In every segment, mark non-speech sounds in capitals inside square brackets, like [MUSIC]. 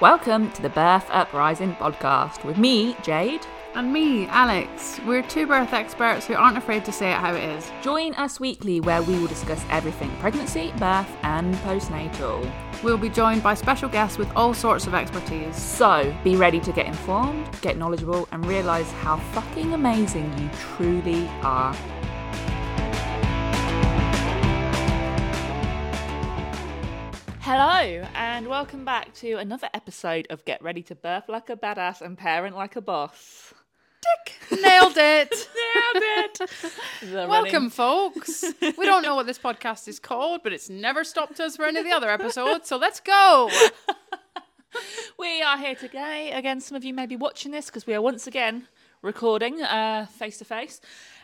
Welcome to the Birth Uprising podcast with me, Jade. And me, Alex. We're two birth experts who aren't afraid to say it how it is. Join us weekly where we will discuss everything pregnancy, birth, and postnatal. We'll be joined by special guests with all sorts of expertise. So be ready to get informed, get knowledgeable, and realise how fucking amazing you truly are. Hello, and welcome back to another episode of Get Ready to Birth Like a Badass and Parent Like a Boss. Dick! [LAUGHS] Nailed it! Nailed it! [LAUGHS] Welcome, folks. [LAUGHS] We don't know what this podcast is called, but it's never stopped us for any of the other episodes, so let's go. We are here today. Again, some of you may be watching this because we are once again recording uh, face to face.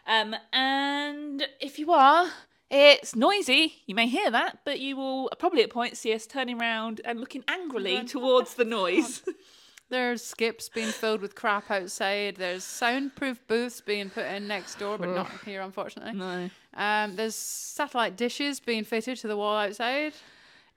Um, and if you are, it's noisy. You may hear that, but you will probably at points see us turning around and looking angrily towards the [LAUGHS] noise. There's skips being filled with crap outside. There's soundproof booths being put in next door, but not here, unfortunately. no. Um, there's satellite dishes being fitted to the wall outside.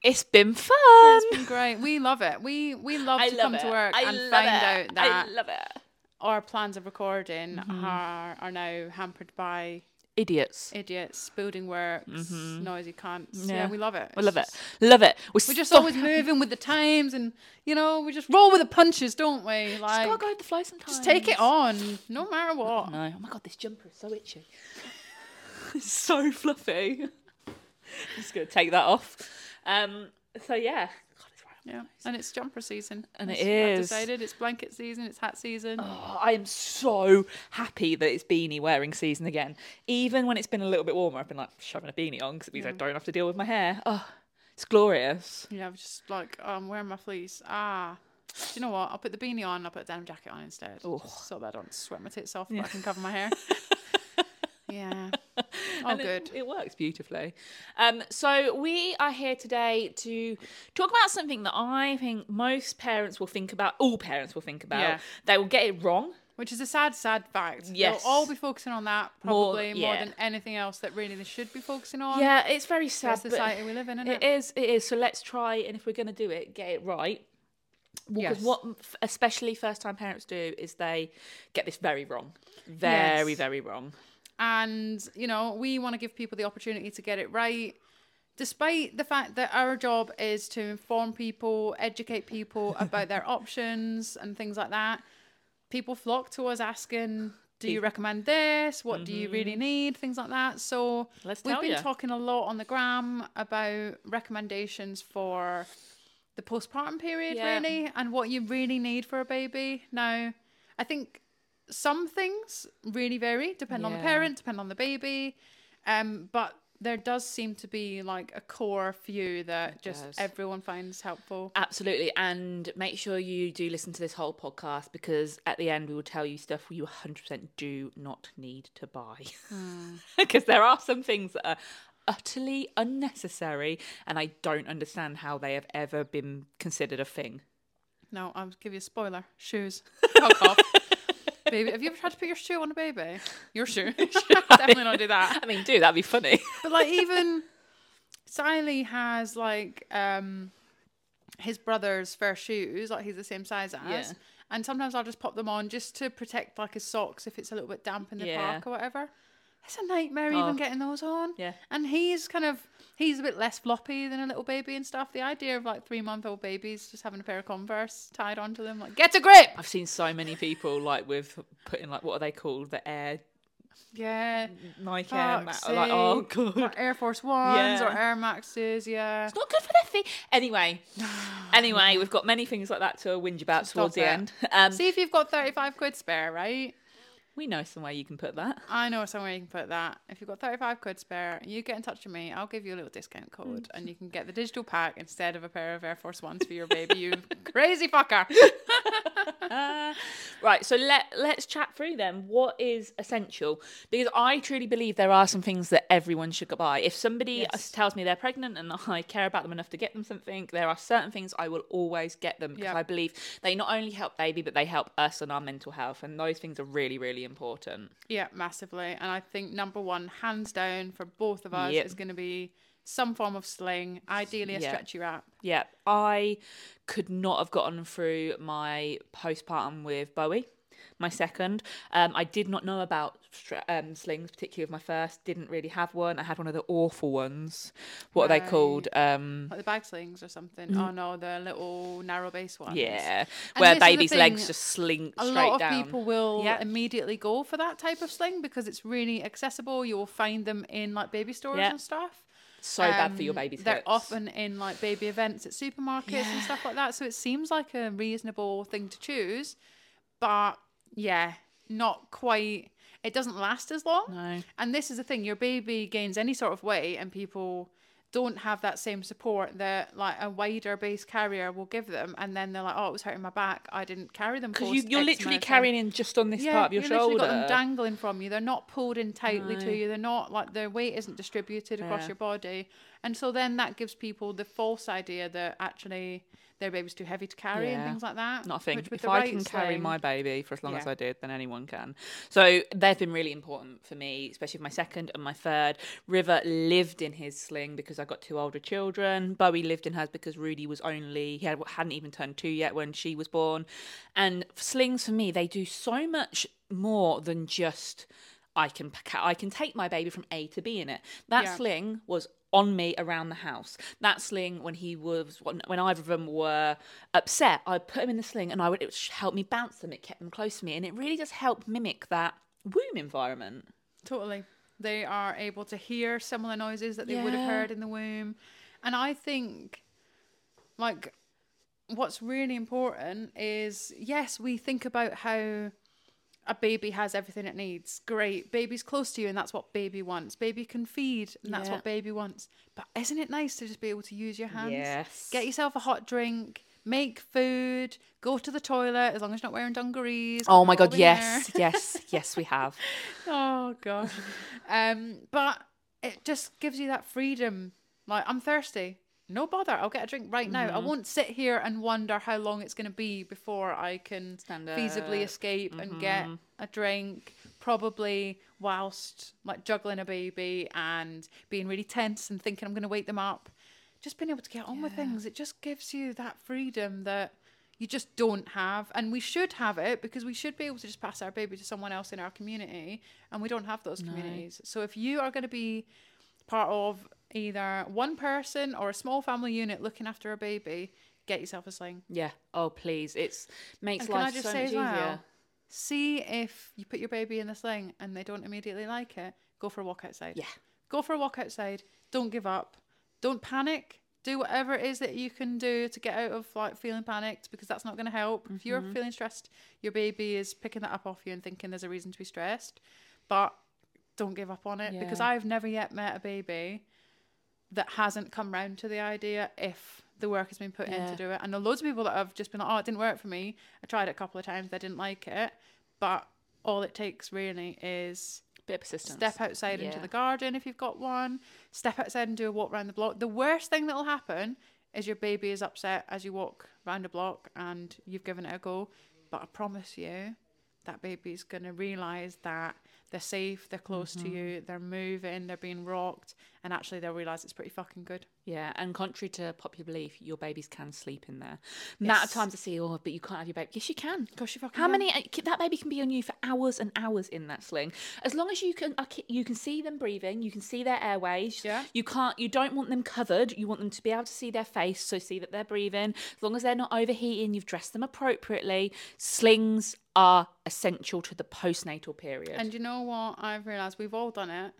It's been fun. It's been great. We love it. We we love I to love come it. to work I and find it. out that I love it. our plans of recording Mm-hmm. are are now hampered by Idiots. idiots, building works, noisy cunts. Yeah. Mm-hmm. Yeah. we love it. We love it. Love it. We're, We're just so always moving with the times, and you know, we just roll with the punches, don't we? Just Like, gotta go with the flow sometimes. just take it on, no matter what. No. Oh my god, this jumper is so itchy. [LAUGHS] it's so fluffy. I'm [LAUGHS] just gonna take that off. Um. So yeah. God, it's right. Yeah, and it's jumper season, And It's- I've decided it's blanket season, it's hat season. Oh, I am so happy that it's beanie wearing season again. Even when it's been a little bit warmer, I've been like shoving a beanie on because it means I don't have to deal with my hair. Oh, it's glorious. Yeah, I'm just like oh, I'm wearing my fleece. Ah, do you know what? I'll put the beanie on. I'll put a denim jacket on instead, Oh. so that I don't sweat my tits off, but I can cover my hair. [LAUGHS] yeah, all [LAUGHS] And good. It, works beautifully. Um, so we are here today to talk about something that I think most parents will think about. All parents will think about. Yeah. They will get it wrong. Which is a sad, sad fact. Yes. They'll all be focusing on that probably more, yeah. than anything else that really they should be focusing on. Yeah, it's very sad. the society we live in, isn't It it? is. It is. So let's try, and if we're going to do it, get it right. Because Yes. what especially first time parents do is they get this very wrong. Very, Yes. very wrong. And, you know, we want to give people the opportunity to get it right. Despite the fact that our job is to inform people, educate people [LAUGHS] about their options and things like that, people flock to us asking, Do you recommend this? What do you really need? Things like that. So Mm-hmm. Let's we've been ya. talking a lot on the gram about recommendations for the postpartum period, Yeah. really, and what you really need for a baby. Now, I think some things really vary, depend on the Yeah. parent, depend on the baby. Um, but there does seem to be like a core few that just does. everyone finds helpful. Absolutely. And make sure you do listen to this whole podcast because at the end we will tell you stuff you 100% do not need to buy. [LAUGHS] Because there are some things that are utterly unnecessary and I don't understand how they have ever been considered a thing. No, I'll give you a spoiler. Shoes. [LAUGHS] Fuck off. Baby, have you ever tried to put your shoe on a baby? Your shoe. [LAUGHS] [LAUGHS] Definitely not do that. I mean, do that'd be funny. But like even Siley has like um his brother's fair shoes, like he's the same size as. Yeah. And sometimes I'll just pop them on just to protect like his socks if it's a little bit damp in the Yeah. park or whatever. It's a nightmare Oh. even getting those on. Yeah. And he's kind of he's a bit less floppy than a little baby and stuff. The idea of like three month old babies just having a pair of Converse tied onto them, like get a grip. I've seen so many people like with putting like what are they called? The Air Yeah. Nike Air Fuck's Ma- like oh god. Air Force Ones or Air Maxes, yeah. It's not good for their feet. Anyway, [SIGHS] anyway, we've got many things like that to whinge about towards the end. [LAUGHS] Um, See if you've got 35 quid spare, right? We know somewhere you can put that. I know somewhere you can put that. If you've got 35 quid spare, you get in touch with me. I'll give you a little discount code mm. and you can get the digital pack instead of a pair of Air Force Ones for your baby, you [LAUGHS] crazy fucker. [LAUGHS] [LAUGHS] Right, so let let's chat through them. What is essential? Because I truly believe there are some things that everyone should go buy. If somebody Yes. tells me they're pregnant and I care about them enough to get them something, there are certain things I will always get them because Yep. I believe they not only help baby but they help us and our mental health, and those things are really really important. Yeah, massively. And I think number one, hands down for both of us, Yep. is going to be some form of sling, ideally a Yeah. stretchy wrap. Yeah, I could not have gotten through my postpartum with Bowie, my second. Um, I did not know about um, slings, particularly with my first. Didn't really have one. I had one of the awful ones. What are they called? Um, Like the bag slings or something. Oh no, the little narrow base ones. Mm. yeah, And where babies' legs just slink a straight lot of down. people will Yeah. immediately go for that type of sling because it's really accessible. You will find them in like baby stores Yeah. and stuff. so bad for your Um, baby's They're hips. often in like baby events at supermarkets and stuff like that. So it seems like a reasonable thing to choose, but yeah, not quite. It doesn't last as long. No. And this is the thing: your baby gains any sort of weight, and people don't have that same support that like a wider base carrier will give them, and then they're like, "Oh, it was hurting my back. I didn't carry them." Because you, you're literally amount of time." carrying in just on this part of your you literally shoulder. got them dangling from you. They're not pulled in tightly No. to you. They're not like their weight isn't distributed across Yeah. your body, and so then that gives people the false idea that actually their baby's too heavy to carry and things like that. Not a thing. which If I right can carry my baby for as long as I did, then anyone can. So they've been really important for me, especially with my second and my third. River lived in his sling because I got two older children. Bowie lived in hers because Rudy was only he had, hadn't even turned two yet when she was born. And slings for me, they do so much more than just. I can I can take my baby from A to B in it. That Yeah. sling was on me around the house. That sling, when he was when, either of them were upset, I'd put him in the sling and I would it would help me bounce them. It kept them close to me, and it really does help mimic that womb environment. Totally. They are able to hear similar noises that they would have heard in the womb. And I think, like, what's really important is yes, we think about how a baby has everything it needs. Great. Baby's close to you, and that's what baby wants. Baby can feed, and that's Yeah. what baby wants. But isn't it nice to just be able to use your hands? Yes. Get yourself a hot drink. Make food, go to the toilet as long as you're not wearing dungarees. Oh my god, yes, [LAUGHS] yes, yes, we have. [LAUGHS] Oh gosh. um, but it just gives you that freedom. Like I'm thirsty. No bother. I'll get a drink right now. Mm-hmm. I won't sit here and wonder how long it's going to be before I can feasibly escape and get Mm-hmm. a drink. Probably whilst like juggling a baby and being really tense and thinking I'm going to wake them up. Just being able to get on with things. It just gives you that freedom that you just don't have and we should have it because we should be able to just pass our baby to someone else in our community and we don't have those communities so if you are going to be part of either one person or a small family unit looking after a baby get yourself a sling. Yeah. Oh please, it's makes and can life i just so say much easier. well see if you put your baby in the sling and they don't immediately like it go for a walk outside. Yeah. go for a walk outside. Don't give up. Don't panic. Do whatever it is that you can do to get out of like feeling panicked because that's not going to help. If you're Mm-hmm. feeling stressed your baby is picking that up off you and thinking there's a reason to be stressed. But don't give up on it because i've never yet met a baby that hasn't come round to the idea if the work has been put in to do it. And there are loads of people that have just been like, oh, it didn't work for me. I tried it a couple of times, I didn't like it. But all it takes really is Bit of persistence. step outside into the garden if you've got one, step outside and do a walk around the block. The worst thing that'll happen is your baby is upset as you walk round a block and you've given it a go. But I promise you, that baby's going to realize that they're safe, they're close Mm-hmm. to you, they're moving, they're being rocked, and actually they'll realize it's pretty fucking good. Yeah, and contrary to popular belief, your babies can sleep in there. Amount of Yes. times I see, oh, but you can't have your baby. Yes, you can. Gosh, you fucking How can. many? uh, That baby can be on you for hours and hours in that sling. As long as you can, uh, you can see them breathing. You can see their airways. Yeah. You can't. You don't want them covered. You want them to be able to see their face, so see that they're breathing. As long as they're not overheating, you've dressed them appropriately. Slings are essential to the postnatal period. And you know what? I've realised we've all done it.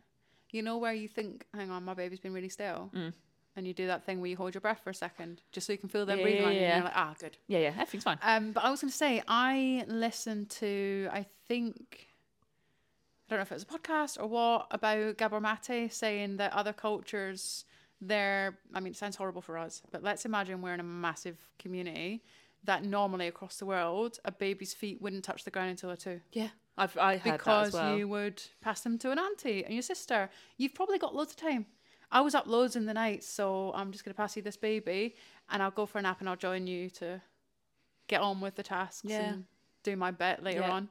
You know where you think, hang on, my baby's been really still? Mm. And you do that thing where you hold your breath for a second just so you can feel them Yeah, breathing you. yeah, And yeah. you're like, ah, good. yeah, yeah, everything's fine. Um, but I was going to say, I listened to, I think, I don't know if it was a podcast or what, about Gabor Mate saying that other cultures, they're, I mean, it sounds horrible for us, but let's imagine we're in a massive community that normally across the world, a baby's feet wouldn't touch the ground until they're two. Yeah, I've I heard because as well. you would pass them to an auntie and your sister. You've probably got loads of time. I was up loads in the night, so I'm just gonna pass you this baby, and I'll go for a nap, and I'll join you to get on with the tasks Yeah. and do my bit later Yeah. on.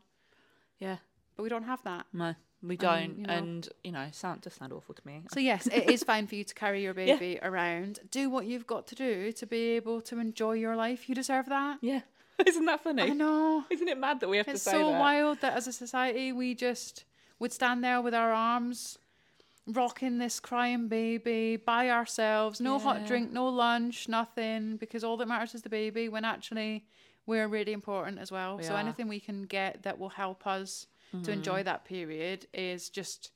Yeah, But we don't have that. no. we um, don't. you know. And, you know, sound does sound awful to me. So yes, it is fine for you to carry your [LAUGHS] baby around. Do what you've got to do to be able to enjoy your life. You deserve that. yeah. [LAUGHS] Isn't that funny? I know. Isn't it mad that we have It's to say that? It's so that? wild that as a society we just would stand there with our arms rocking this crying baby by ourselves, no hot drink, no lunch, nothing, because all that matters is the baby when actually we're really important as well. We so are. anything we can get that will help us to mm-hmm. enjoy that period is just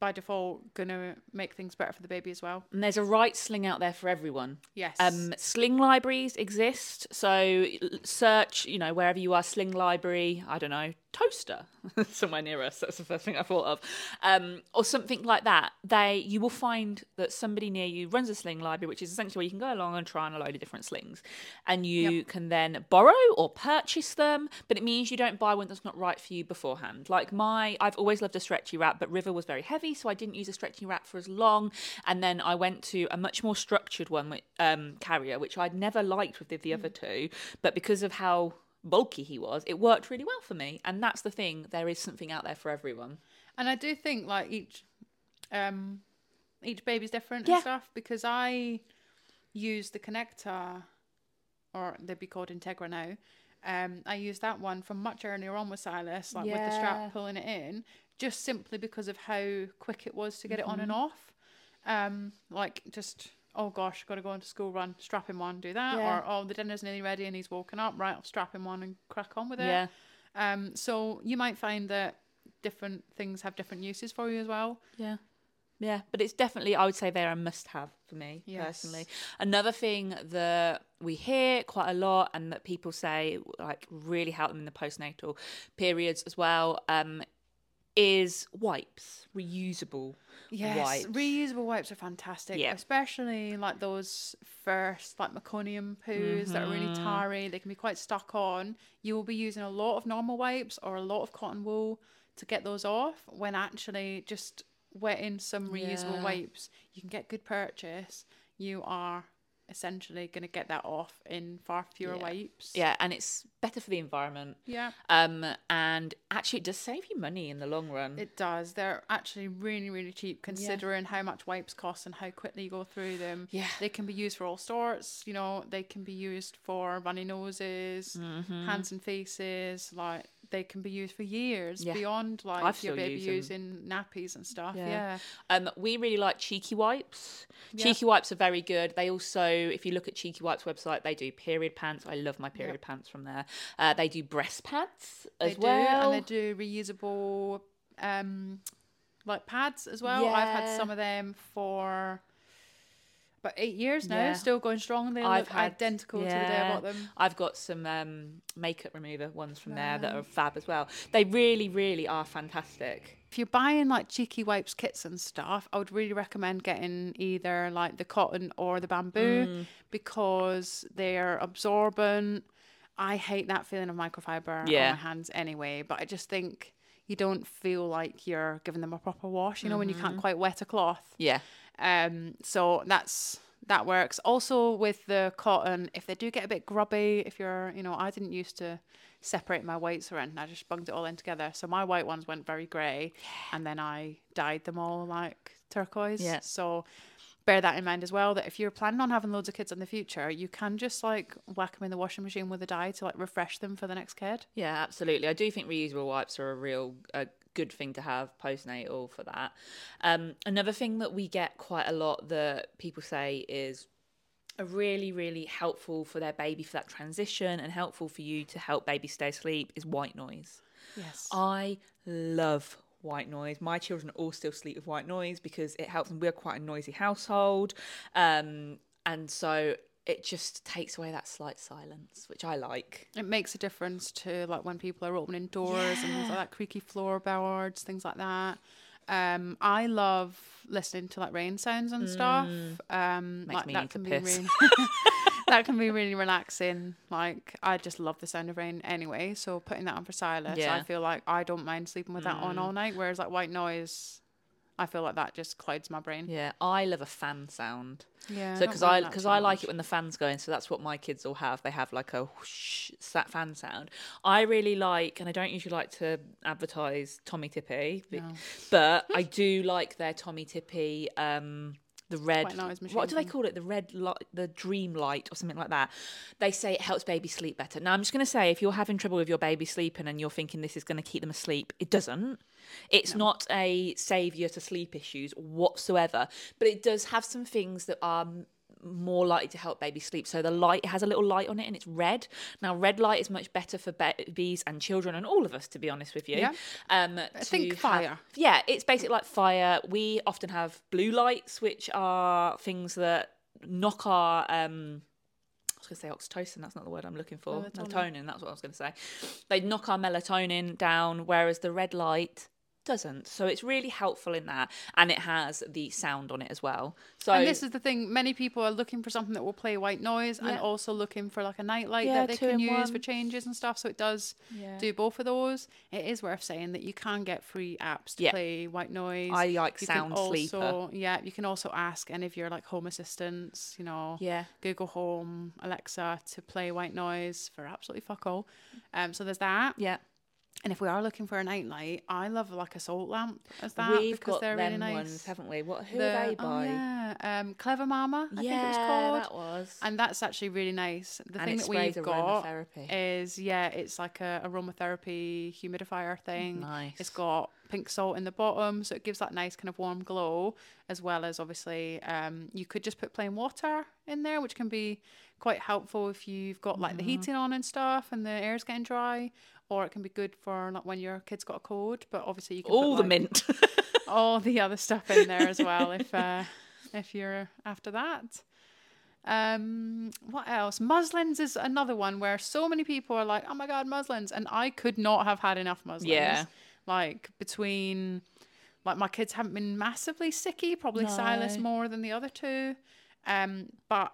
by default gonna make things better for the baby as well. And there's a right sling out there for everyone. Yes. Um, sling libraries exist. So search, you know, wherever you are, sling library, I don't know, toaster, [LAUGHS] somewhere near us. That's the first thing I thought of. Um, or something like that. They, you will find that somebody near you runs a sling library, which is essentially where you can go along and try on a load of different slings. And you can then borrow or purchase them, but it means you don't buy one that's not right for you beforehand. Like my, I've always loved a stretchy wrap, but River was very heavy, so I didn't use a stretchy wrap for as long. And then I went to a much more structured one, with, um, carrier, which I'd never liked with the, the other two, but because of how bulky he was, it worked really well for me. And that's the thing, there is something out there for everyone. And I do think like each um each baby's different Yeah. and stuff because I use the Connecta or they'd be called Integra now. Um I used that one from much earlier on with Silas, like with the strap pulling it in, just simply because of how quick it was to get it on Mm-hmm. and off. Um like just oh gosh, gotta go into school run, strap him on, do that. Yeah. Or oh the dinner's nearly ready and he's woken up, right, I'll strap him on and crack on with it. Yeah. Um, so you might find that different things have different uses for you as well. Yeah. Yeah, but it's definitely, I would say they're a must have for me Yes. personally. Another thing that we hear quite a lot and that people say like really help them in the postnatal periods as well um, is wipes, reusable Yes, wipes. reusable wipes are fantastic, Yeah. especially like those first like meconium poos that are really Mm-hmm. tarry. They can be quite stuck on. You will be using a lot of normal wipes or a lot of cotton wool to get those off. When actually just wetting some reusable Yeah. wipes, you can get good purchase. You are essentially going to get that off in far fewer Yeah. wipes. yeah, and it's better for the environment. Yeah. Um, and actually, it does save you money in the long run. It does. They're actually really, really cheap considering how much wipes cost and how quickly you go through them. Yeah. They can be used for all sorts. You know, they can be used for runny noses, Mm-hmm. hands and faces. Like they can be used for years Yeah. beyond like I've your baby using nappies and stuff. Yeah. Yeah. Um, we really like Cheeky Wipes. Yeah. Cheeky Wipes are very good. They also, if you look at Cheeky Wipes website, they do period pants. I love my period pants from there. Uh, they do breast pads as They do, well. and they do reusable um like pads as well. I've had some of them for about eight years now, Yeah. still going strong. They I've look had- identical to the day I bought them. I've got some um, makeup remover ones from there that are fab as well. They really, really are fantastic. If you're buying like cheeky wipes kits and stuff, I would really recommend getting either like the cotton or the bamboo Mm. because they're absorbent. I hate that feeling of microfiber Yeah. on my hands anyway, but I just think you don't feel like you're giving them a proper wash, you know, when you Mm-hmm. can't quite wet a cloth. Yeah. Um, so that's that works. Also with the cotton, if they do get a bit grubby, if you're, you know, I didn't used to separate my whites or anything. I just bunged it all in together. So my white ones went very grey, and then I dyed them all like turquoise. Yeah. So bear that in mind as well. That if you're planning on having loads of kids in the future, you can just like whack them in the washing machine with a dye to like refresh them for the next kid. Yeah, absolutely. I do think reusable wipes are a real a good thing to have postnatal for that. Um, another thing that we get quite a lot that people say is are really, really helpful for their baby for that transition and helpful for you to help baby stay asleep is white noise. Yes. I love white noise. My children all still sleep with white noise because it helps them. We're quite a noisy household. Um, and so it just takes away that slight silence, which I like. It makes a difference to like when people are opening doors and things like that, creaky floorboards, things like that. Um, I love listening to like rain sounds and stuff. Um, Mm. Makes like me that need to can be piss. [LAUGHS] [LAUGHS] that can be really relaxing. Like I just love the sound of rain anyway. So putting that on for silence, Yeah. Mm. I feel like I don't mind sleeping with that on all night. Whereas like white noise, I feel like that just clouds my brain. Yeah, I love a fan sound. Yeah. So because I because I like it when the fans go in, so that's what my kids all have. They have like a whoosh that fan sound. I really like, and I don't usually like to advertise Tommee Tippee, but, but I do like their Tommee Tippee. Um, the red noise what do they call it? The red light the dream light or something like that. They say it helps baby sleep better. Now i'm just going to say if you're having trouble with your baby sleeping and you're thinking this is going to keep them asleep it doesn't. It's not a savior to sleep issues whatsoever. But it does have some things that are more likely to help baby sleep so the light it has a little light on it and it's red now red light is much better for babies and children and all of us to be honest with you Yeah. um I think to have- fire. yeah, it's basically like fire. We often have blue lights, which are things that knock our um I was going to say oxytocin. That's not the word I'm looking for. Melatonin. Melatonin. That's what I was going to say. They knock our melatonin down, whereas the red light doesn't. So it's really helpful in that, and it has the sound on it as well. So and this is the thing. Many people are looking for something that will play white noise, and also looking for like a nightlight Yeah, that they can use for changes and stuff. So it does Yeah. do both of those. It is worth saying that you can get free apps to Yeah. play white noise. I like You Sound Sleeper. Yeah, you can also ask any of your like home assistants, you know, yeah, Google Home, Alexa to play white noise for absolutely fuck all. Um, so there's that. yeah. And if we are looking for a nightlight, I love like a salt lamp as that We've because got they're them really nice. ones, haven't we? What? Who The- are they oh, yeah, um, Clevamama. I yeah, think it was called. that was. And that's actually really nice. The And thing that we've got is yeah, it's like a aromatherapy humidifier thing. Nice. It's got pink salt in the bottom, so it gives that nice kind of warm glow, as well as obviously um, you could just put plain water in there, which can be quite helpful if you've got like the Mm-hmm. heating on and stuff, and the air's getting dry. Or it can be good for like when your kid's got a cold, but obviously you can all put, the like, mint. [LAUGHS] all the other stuff in there as well if uh, if you're after that. Um, what else? Muslins is another one where so many people are like, "Oh my god, muslins!" and I could not have had enough muslins. Yeah. like between, like my kids haven't been massively sicky. Probably Silas more than the other two, um, but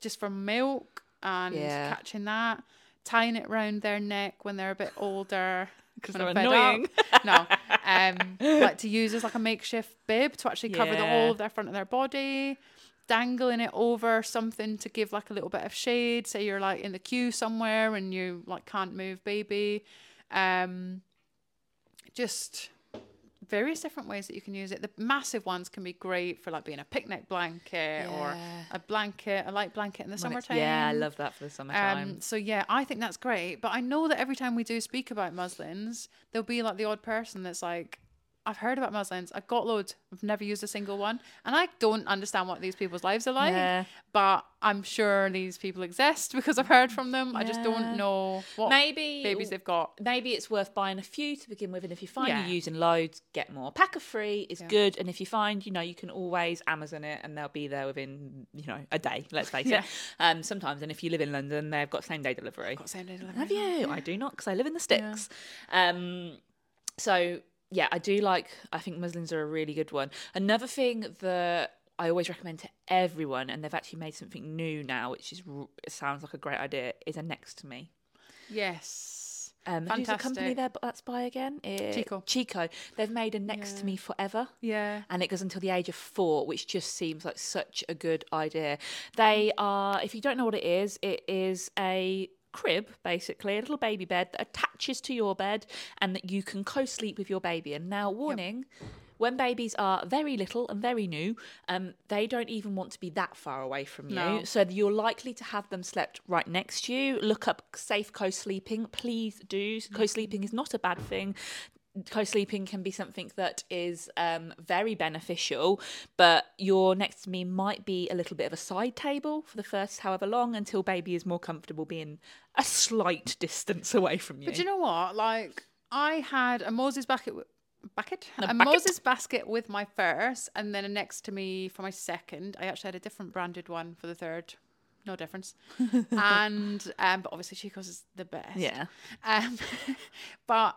just from milk and Yeah. catching that, tying it round their neck when they're a bit older. [LAUGHS] 'Cause when they're I'm fed up. annoying. no, [LAUGHS] um, like to use as like a makeshift bib to actually cover the whole of their front of their body, dangling it over something to give like a little bit of shade. Say you're like in the queue somewhere and you like can't move, baby. Um, just various different ways that you can use it. The massive ones can be great for like being a picnic blanket or a blanket, a light blanket in the When summertime. Yeah, I love that for the summertime. Um, so yeah, I think that's great. But I know that every time we do speak about muslins, there'll be like the odd person that's like, I've heard about muslins. I've got loads. I've never used a single one. And I don't understand what these people's lives are like. Yeah. But I'm sure these people exist [LAUGHS] because I've heard from them. I just don't know what maybe babies they've got. maybe it's worth buying a few to begin with and if you find Yeah. you're using loads get more pack of free is Yeah. good and if you find you know you can always amazon it and they'll be there within you know a day let's face Yeah. it um sometimes and if you live in london they've got same day delivery Got same day delivery. have you i do not because i live in the sticks um so yeah i do like i think muslins are a really good one another thing that I always recommend to everyone, and they've actually made something new now, which is it sounds like a great idea. Is a next to me. Yes. Um, who's the company Fantastic. there? That's by again? It- Chicco. Chicco. They've made a next to me forever. Yeah. And it goes until the age of four, which just seems like such a good idea. They are, if you don't know what it is, it is a crib, basically, a little baby bed that attaches to your bed and that you can co sleep with your baby. And now, warning. When babies are very little and very new, um, they don't even want to be that far away from you. No. So you're likely to have them slept right next to you. Look up safe co-sleeping. Please do. Co-sleeping is not a bad thing co-sleeping can be something that is um, very beneficial but your next to me might be a little bit of a side table for the first however long until baby is more comfortable being a slight distance away from you But you know what? Like I had a Moses basket. Bucket? A A, bucket? Moses basket with my first, and then a next to me for my second. I actually had a different branded one for the third. No difference. [LAUGHS] and um, but obviously Chicco's is the best. yeah Um, [LAUGHS] but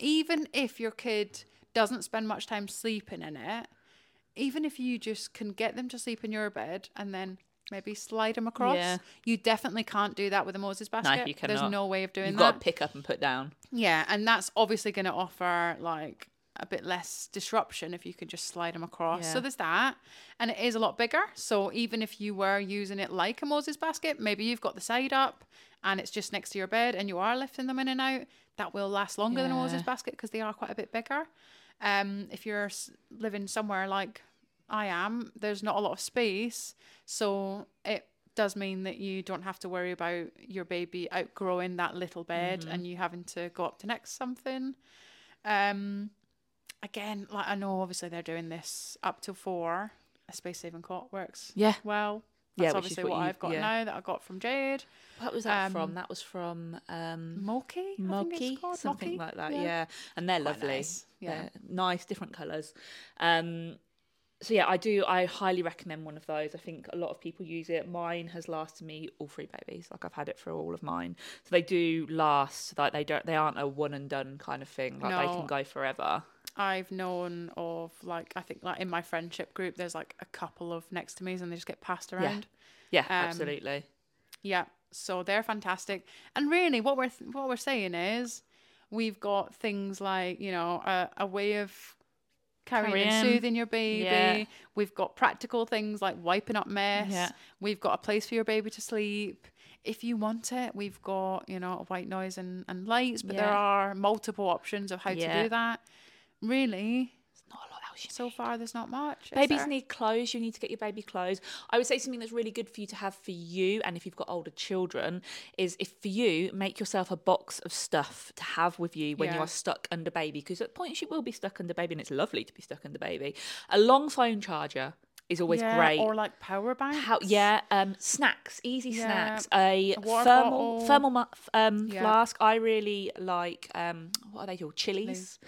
even if your kid doesn't spend much time sleeping in it, even if you just can get them to sleep in your bed and then maybe slide them across, Yeah. you definitely can't do that with a Moses basket. No, you cannot. There's no way of doing that. you've got to pick up and put down Yeah, and that's obviously going to offer like a bit less disruption if you could just slide them across. So there's that. And it is a lot bigger. So even if you were using it like a Moses basket, maybe you've got the side up and it's just next to your bed and you are lifting them in and out, that will last longer than a Moses basket because they are quite a bit bigger. Um, if you're living somewhere like I am, there's not a lot of space. So it does mean that you don't have to worry about your baby outgrowing that little bed and you having to go up to next something. Um, again, like I know obviously they're doing this up to four. A space saving cot works Yeah. well. Yeah, That's which is obviously what what, you- I've got yeah. now that I got from Jade. What was that Um, from? That was from um, Moki, I think it's Moki, something Moki, like that. Yeah, and they're Quite lovely. nice, yeah. They're nice, different colours. Um, so yeah, I do. I highly recommend one of those. I think a lot of people use it. Mine has lasted me all three babies. Like I've had it for all of mine, so they do last. Like they don't. They aren't a one and done kind of thing. Like they can go forever. I've known of like I think like in my friendship group, there's like a couple of next to me's and they just get passed around. Yeah, Um, absolutely. Yeah, so they're fantastic. And really, what we're th- what we're saying is, we've got things like you know a, a way of carrying and soothing your baby. Yeah. We've got practical things like wiping up mess. Yeah. We've got a place for your baby to sleep. If you want it, we've got you know white noise and, and lights, but there are multiple options of how Yeah. to do that. Really, There's not a lot else so need. far there's not much. Babies need clothes. You need to get your baby clothes. I would say something that's really good for you to have for you, and if you've got older children, is if for you make yourself a box of stuff to have with you when you are stuck under baby, because at points you will be stuck under baby, and it's lovely to be stuck under baby. A long phone charger is always Yeah, great. Or like power banks. How, yeah, um, snacks, easy Yeah, snacks. A, a thermal bottle. thermal um, Yeah. flask. I really like um, what are they called? Chilly's.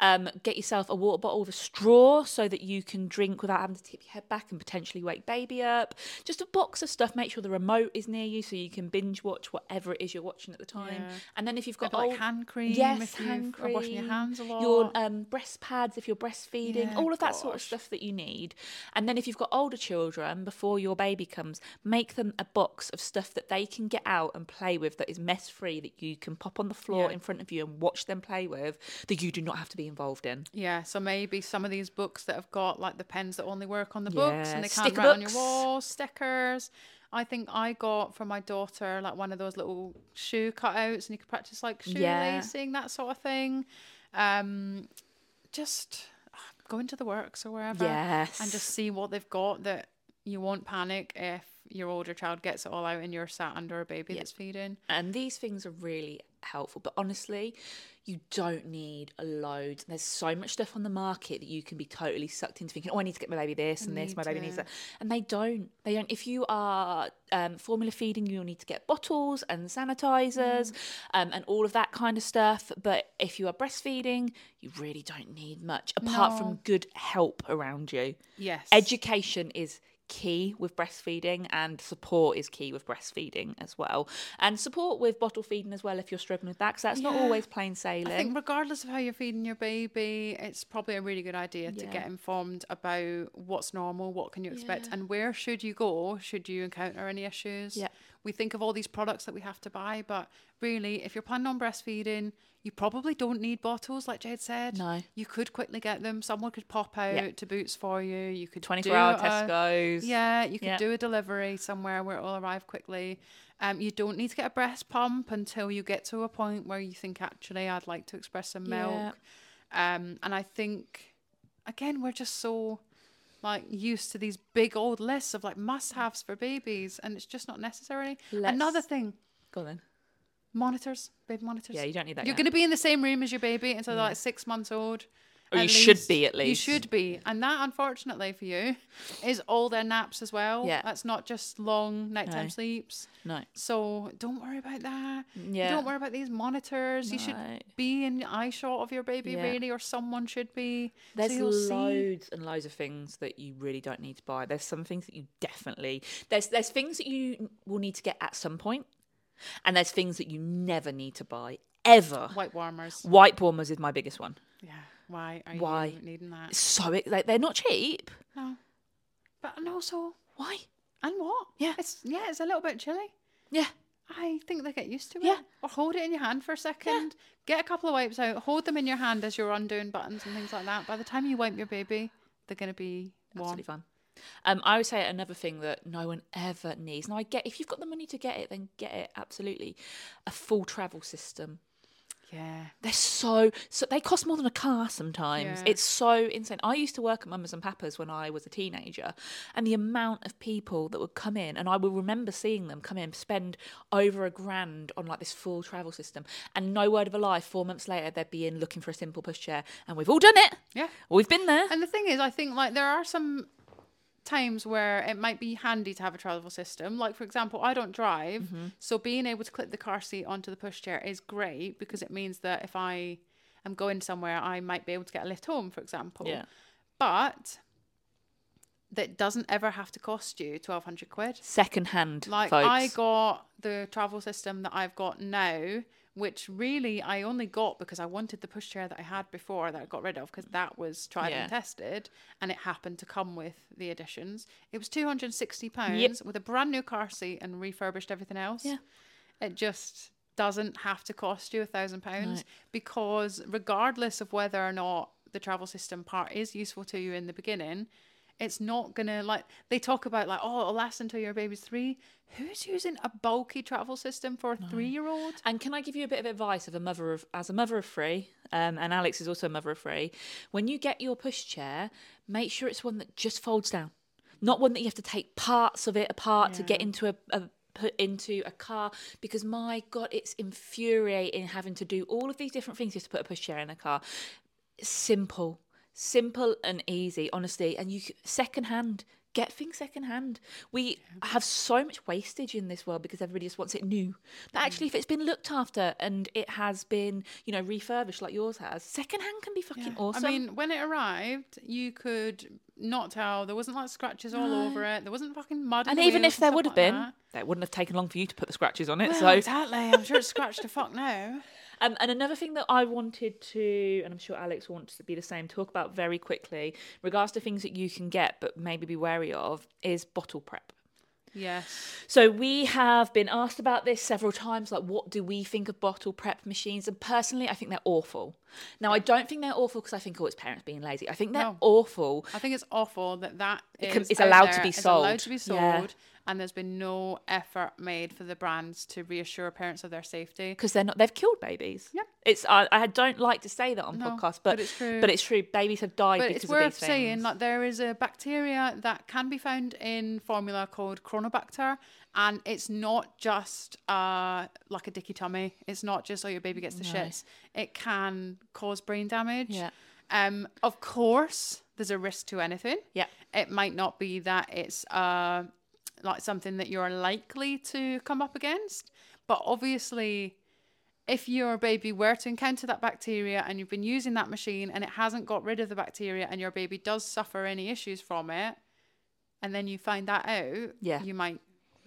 Mm. Um, get yourself a water bottle with a straw so that you can drink without having to tip your head back and potentially wake baby up. Just a box of stuff. Make sure the remote is near you so you can binge watch whatever it is you're watching at the time. And then if you've got Maybe like hand cream. Yes, hand are washing your hands a lot. Your um, breast pads if you're breastfeeding, all of that sort of stuff that you need. And then if you've got older children, before your baby comes, make them a box of stuff that they can get out and play with that is mess free that you can pop on the floor Yeah. in front of you and watch them play with that you do not have to be involved in. Yeah, so maybe some of these books that have got like the pens that only work on the books Yeah, and they can't sticker write on your books. walls, stickers. I think I got for my daughter like one of those little shoe cutouts and you could practice like Yeah. shoelacing, that sort of thing. Um, just go into the works or wherever Yes. and just see what they've got that you won't panic if your older child gets it all out and you're sat under a baby that's feeding. And these things are really helpful. But honestly, you don't need a load. There's so much stuff on the market that you can be totally sucked into thinking, oh, I need to get my baby this and this, my baby needs that. And they don't. They don't. If you are um, formula feeding, you'll need to get bottles and sanitizers Mm. um, and all of that kind of stuff. But if you are breastfeeding, you really don't need much apart from good help around you. Yes. Education is key with breastfeeding and support is key with breastfeeding as well and support with bottle feeding as well if you're struggling with that because that's not always plain sailing I think regardless of how you're feeding your baby, it's probably a really good idea to get informed about what's normal, what can you expect, Yeah. and where should you go should you encounter any issues. Yeah. We think of all these products that we have to buy, but really, if you're planning on breastfeeding, you probably don't need bottles, like Jade said. No. You could quickly get them. Someone could pop out to Boots for you. You could 24 do hour a- tesco's yeah, you could do a delivery somewhere where it will arrive quickly. Um, you don't need to get a breast pump until you get to a point where you think, actually, I'd like to express some milk. Um, and I think, again, we're just so like used to these big old lists of like must-haves for babies, and it's just not necessary. Another thing, go on then monitors, baby monitors. yeah you don't need that You're yet. going to be in the same room as your baby until they're like six months old. Oh, or you at should be at least. You should be. And that, unfortunately for you, is all their naps as well. Yeah. That's not just long nighttime No. sleeps. no So don't worry about that. Yeah. Don't worry about these monitors. You should be in the eye shot of your baby, Yeah. really, or someone should be. There's so you'll see. loads and loads of things that you really don't need to buy. There's some things that you definitely there's there's things that you will need to get at some point, and there's things that you never need to buy ever. White warmers. White warmers is my biggest one. Yeah. Why are Why? you needing that? So it, like, they're not cheap. No. But and also, Why? and what? Yeah. It's yeah, it's a little bit chilly. Yeah. I think they get used to it. Yeah. Or hold it in your hand for a second. Yeah. Get a couple of wipes out. Hold them in your hand as you're undoing buttons and things like that. By the time you wipe your baby, they're going to be warm. Absolutely fun. Um, I would say another thing that no one ever needs. Now I get if you've got the money to get it, then get it. Absolutely, a full travel system. Yeah. They're so so they cost more than a car sometimes. Yeah. It's so insane. I used to work at Mamas and Papas when I was a teenager, and the amount of people that would come in, and I will remember seeing them come in, spend over a grand on like this full travel system, and no word of a lie. Four months later, they'd be in looking for a simple pushchair, and we've all done it. Yeah. We've been there. And the thing is, I think like there are some times where it might be handy to have a travel system. Like for example, I don't drive, Mm-hmm. so being able to clip the car seat onto the pushchair is great because it means that if I am going somewhere, I might be able to get a lift home, for example. Yeah. But that doesn't ever have to cost you twelve hundred quid. Second hand, Like folks. I got the travel system that I've got now, which really I only got because I wanted the pushchair that I had before that I got rid of because that was tried Yeah. and tested, and it happened to come with the additions. It was two hundred and sixty pounds with a brand new car seat and refurbished everything else. Yeah. it just doesn't have to cost you a thousand pounds because regardless of whether or not the travel system part is useful to you in the beginning it's not gonna like they talk about like oh it'll last until your baby's three. Who's using a bulky travel system for a three-year-old? And can I give you a bit of advice of a mother of as a mother of three, um, and Alex is also a mother of three. When you get your pushchair, make sure it's one that just folds down, not one that you have to take parts of it apart to get into a, a put into a car because my god it's infuriating having to do all of these different things. Just to put a pushchair in a car. Simple simple and easy honestly and you secondhand get things secondhand we have so much wastage in this world because everybody just wants it new that mm. actually if it's been looked after and it has been you know refurbished like yours has secondhand can be fucking awesome I mean, when it arrived, you could not tell. There wasn't like scratches all over it. There wasn't fucking mud. and even if there would have like been that. that wouldn't have taken long for you to put the scratches on it Well, so exactly. I'm sure it's scratched to fuck now. [LAUGHS] Um, and another thing that I wanted to, and I'm sure Alex wants to be the same, talk about very quickly, regards to things that you can get but maybe be wary of, is bottle prep. Yes. So we have been asked about this several times, like what do we think of bottle prep machines? And personally, I think they're awful. Now, I don't think they're awful because I think oh, it's parents being lazy. I think they're No. awful. I think it's awful that that can- it's allowed to there, be it's allowed to be sold. Yeah. and there's been no effort made for the brands to reassure parents of their safety. Because they're not, they've killed babies. Yep. It's I, I don't like to say that on No, podcasts, but but, it's true. But it's true. Babies have died But because it's of worth these saying things. that there is a bacteria that can be found in formula called Cronobacter, and it's not just uh, like a dicky tummy. It's not just oh your baby gets the No. shits. It can cause brain damage. Yeah. Um. Of course, there's a risk to anything. Yeah. It might not be that it's uh like something that you're likely to come up against, but obviously if your baby were to encounter that bacteria and you've been using that machine and it hasn't got rid of the bacteria and your baby does suffer any issues from it and then you find that out Yeah. you might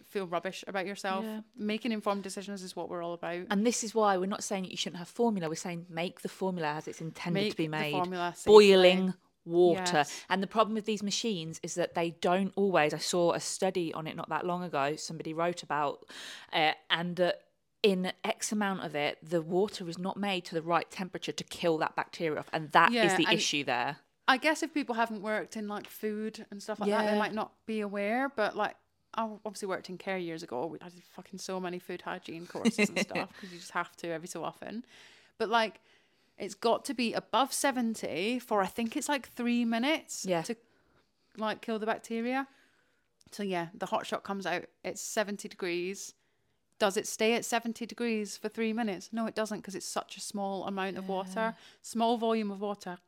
feel rubbish about yourself Yeah. making informed decisions is what we're all about And this is why we're not saying that you shouldn't have formula. We're saying make the formula as it's intended Make to be the made. formula. Boiling water. Yes. And the problem with these machines is that they don't always. I saw a study on it not that long ago. Somebody wrote about, uh, and that in X amount of it, the water is not made to the right temperature to kill that bacteria off, and that is Yeah, the issue there. I guess if people haven't worked in like food and stuff like that, they might not be aware. But like, I obviously worked in care years ago. I did fucking so many food hygiene courses and [LAUGHS] stuff because you just have to every so often. But like, it's got to be above seventy for I think it's like three minutes. Yeah. To like kill the bacteria. So yeah, the hot shot comes out. It's seventy degrees. Does it stay at 70 degrees for three minutes? No, it doesn't because it's such a small amount of water. Small volume of water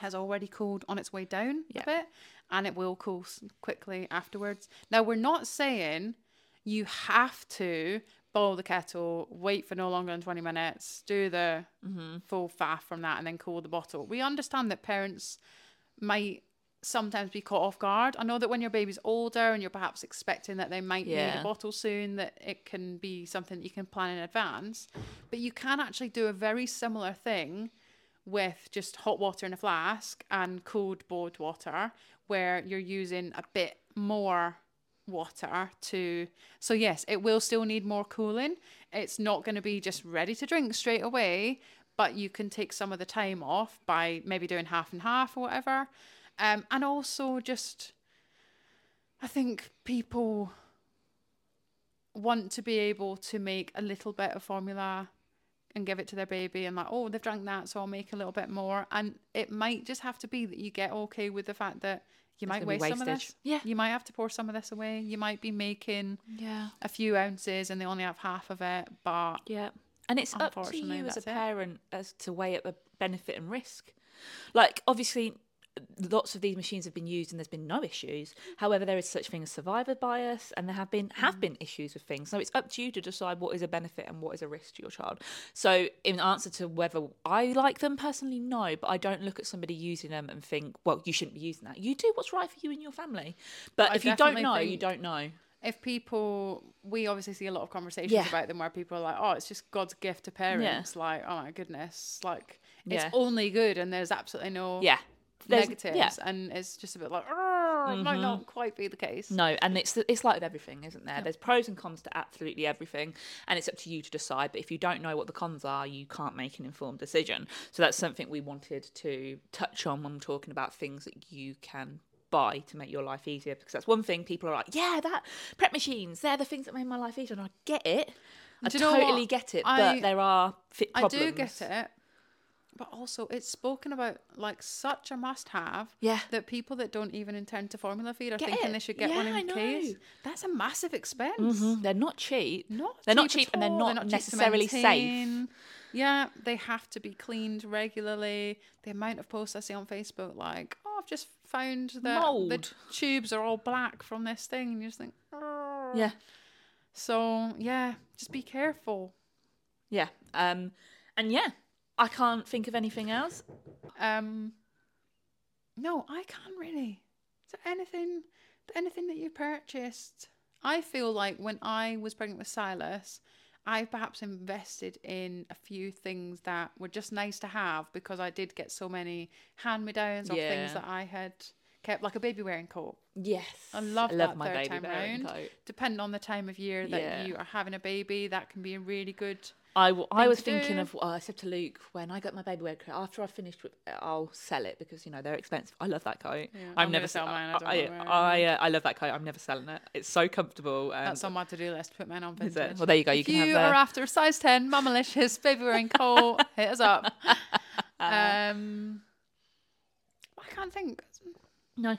has already cooled on its way down Yeah. a bit and it will cool quickly afterwards. Now, we're not saying you have to boil the kettle, wait for no longer than 20 minutes, do the mm-hmm. full faff from that, and then cool the bottle. We understand that parents might sometimes be caught off guard. I know that when your baby's older and you're perhaps expecting that they might need a bottle soon, that it can be something that you can plan in advance. But you can actually do a very similar thing with just hot water in a flask and cooled boiled water, where you're using a bit more water to so yes it will still need more cooling. It's not going to be just ready to drink straight away but you can take some of the time off by maybe doing half and half or whatever. Um, and also just i think people want to be able to make a little bit of formula and give it to their baby and like oh they've drank that so i'll make a little bit more. And it might just have to be that you get okay with the fact that you might waste some of this Yeah. you might have to pour some of this away you might be making Yeah. a few ounces and they only have half of it but Yeah. And it's up to you as a that's it. parent as to weigh up the benefit and risk. Like obviously lots of these machines have been used and there's been no issues. However, there is such thing as survivor bias and there have been have mm. been issues with things. So it's up to you to decide what is a benefit and what is a risk to your child. So in answer to whether I like them personally, no, but I don't look at somebody using them and think, well, you shouldn't be using that. You do what's right for you and your family. But I if you don't know, you don't know. if people we obviously see a lot of conversations Yeah. about them where people are like oh it's just god's gift to parents like oh my goodness like Yeah. it's only good and there's absolutely no Yeah. Negatives yeah. Mm-hmm. and it's just a bit like oh it might not quite be the case No, and it's it's like with everything, isn't there? There's pros and cons to absolutely everything, and it's up to you to decide. But if you don't know what the cons are, you can't make an informed decision. So that's something we wanted to touch on when we're talking about things that you can buy to make your life easier. Because that's one thing people are like, yeah, that prep machines, they're the things that made my life easier, and I get it. I Do you know what? totally get it, I- but there are fit problems. i do get it but also it's spoken about like such a must have Yeah. that people that don't even intend to formula feed are Get thinking it. they should get Yeah, one I in know. case that's a massive expense Mhm, They're not cheap. not They're not cheap cheap and they're not cheap to necessarily safe. Yeah, they have to be cleaned regularly. The amount of posts I see on Facebook, like, oh, I've just found that the tubes are all black from this thing, and you just think, oh. Yeah. So yeah, just be careful. Yeah. Um, and yeah, I can't think of anything else. Um, no, I can't really. Is there anything, anything that you purchased? I feel like when I was pregnant with Silas, I perhaps invested in a few things that were just nice to have because I did get so many hand me downs or Yeah. things that I had kept, like a baby wearing coat. Yes. I love I love that my third baby time round. coat. Depending on the time of year that Yeah. you are having a baby, that can be a really good. I, w- I was thinking do. of, I said to Luke, when I got my baby wear coat, after I finished with I'll sell it because, you know, they're expensive. I love that coat. Yeah, I'm I'm never sell mine, I I, it I, uh, I love that coat. I'm never selling it. It's so comfortable. And That's on my to do list. To put mine on Is vintage. it? Well, there you go. You if can you have You are after a size 10 mamalicious baby wearing coat, [LAUGHS] hit us up. Um, I can't think. no,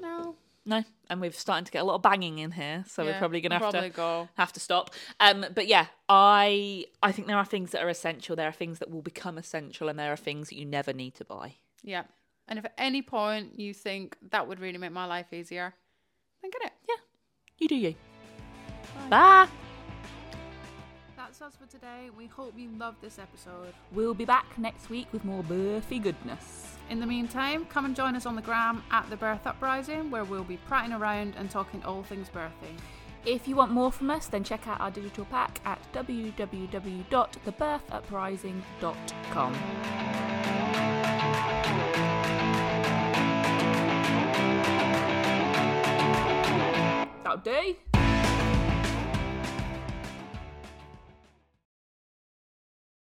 No. No. And we're starting to get a lot of banging in here. So we're probably we'll have probably to go. have to stop. Um, but yeah, I I think there are things that are essential. There are things that will become essential, and there are things that you never need to buy. Yeah. And if at any point you think that would really make my life easier, then get it. Yeah, you do you. Bye. That's us for today. We hope you loved this episode. We'll be back next week with more birthy goodness. In the meantime, come and join us on the gram at the Birth Uprising, where we'll be prattling around and talking all things birthing. If you want more from us, then check out our digital pack at www.thebirthuprising.com. That'll do.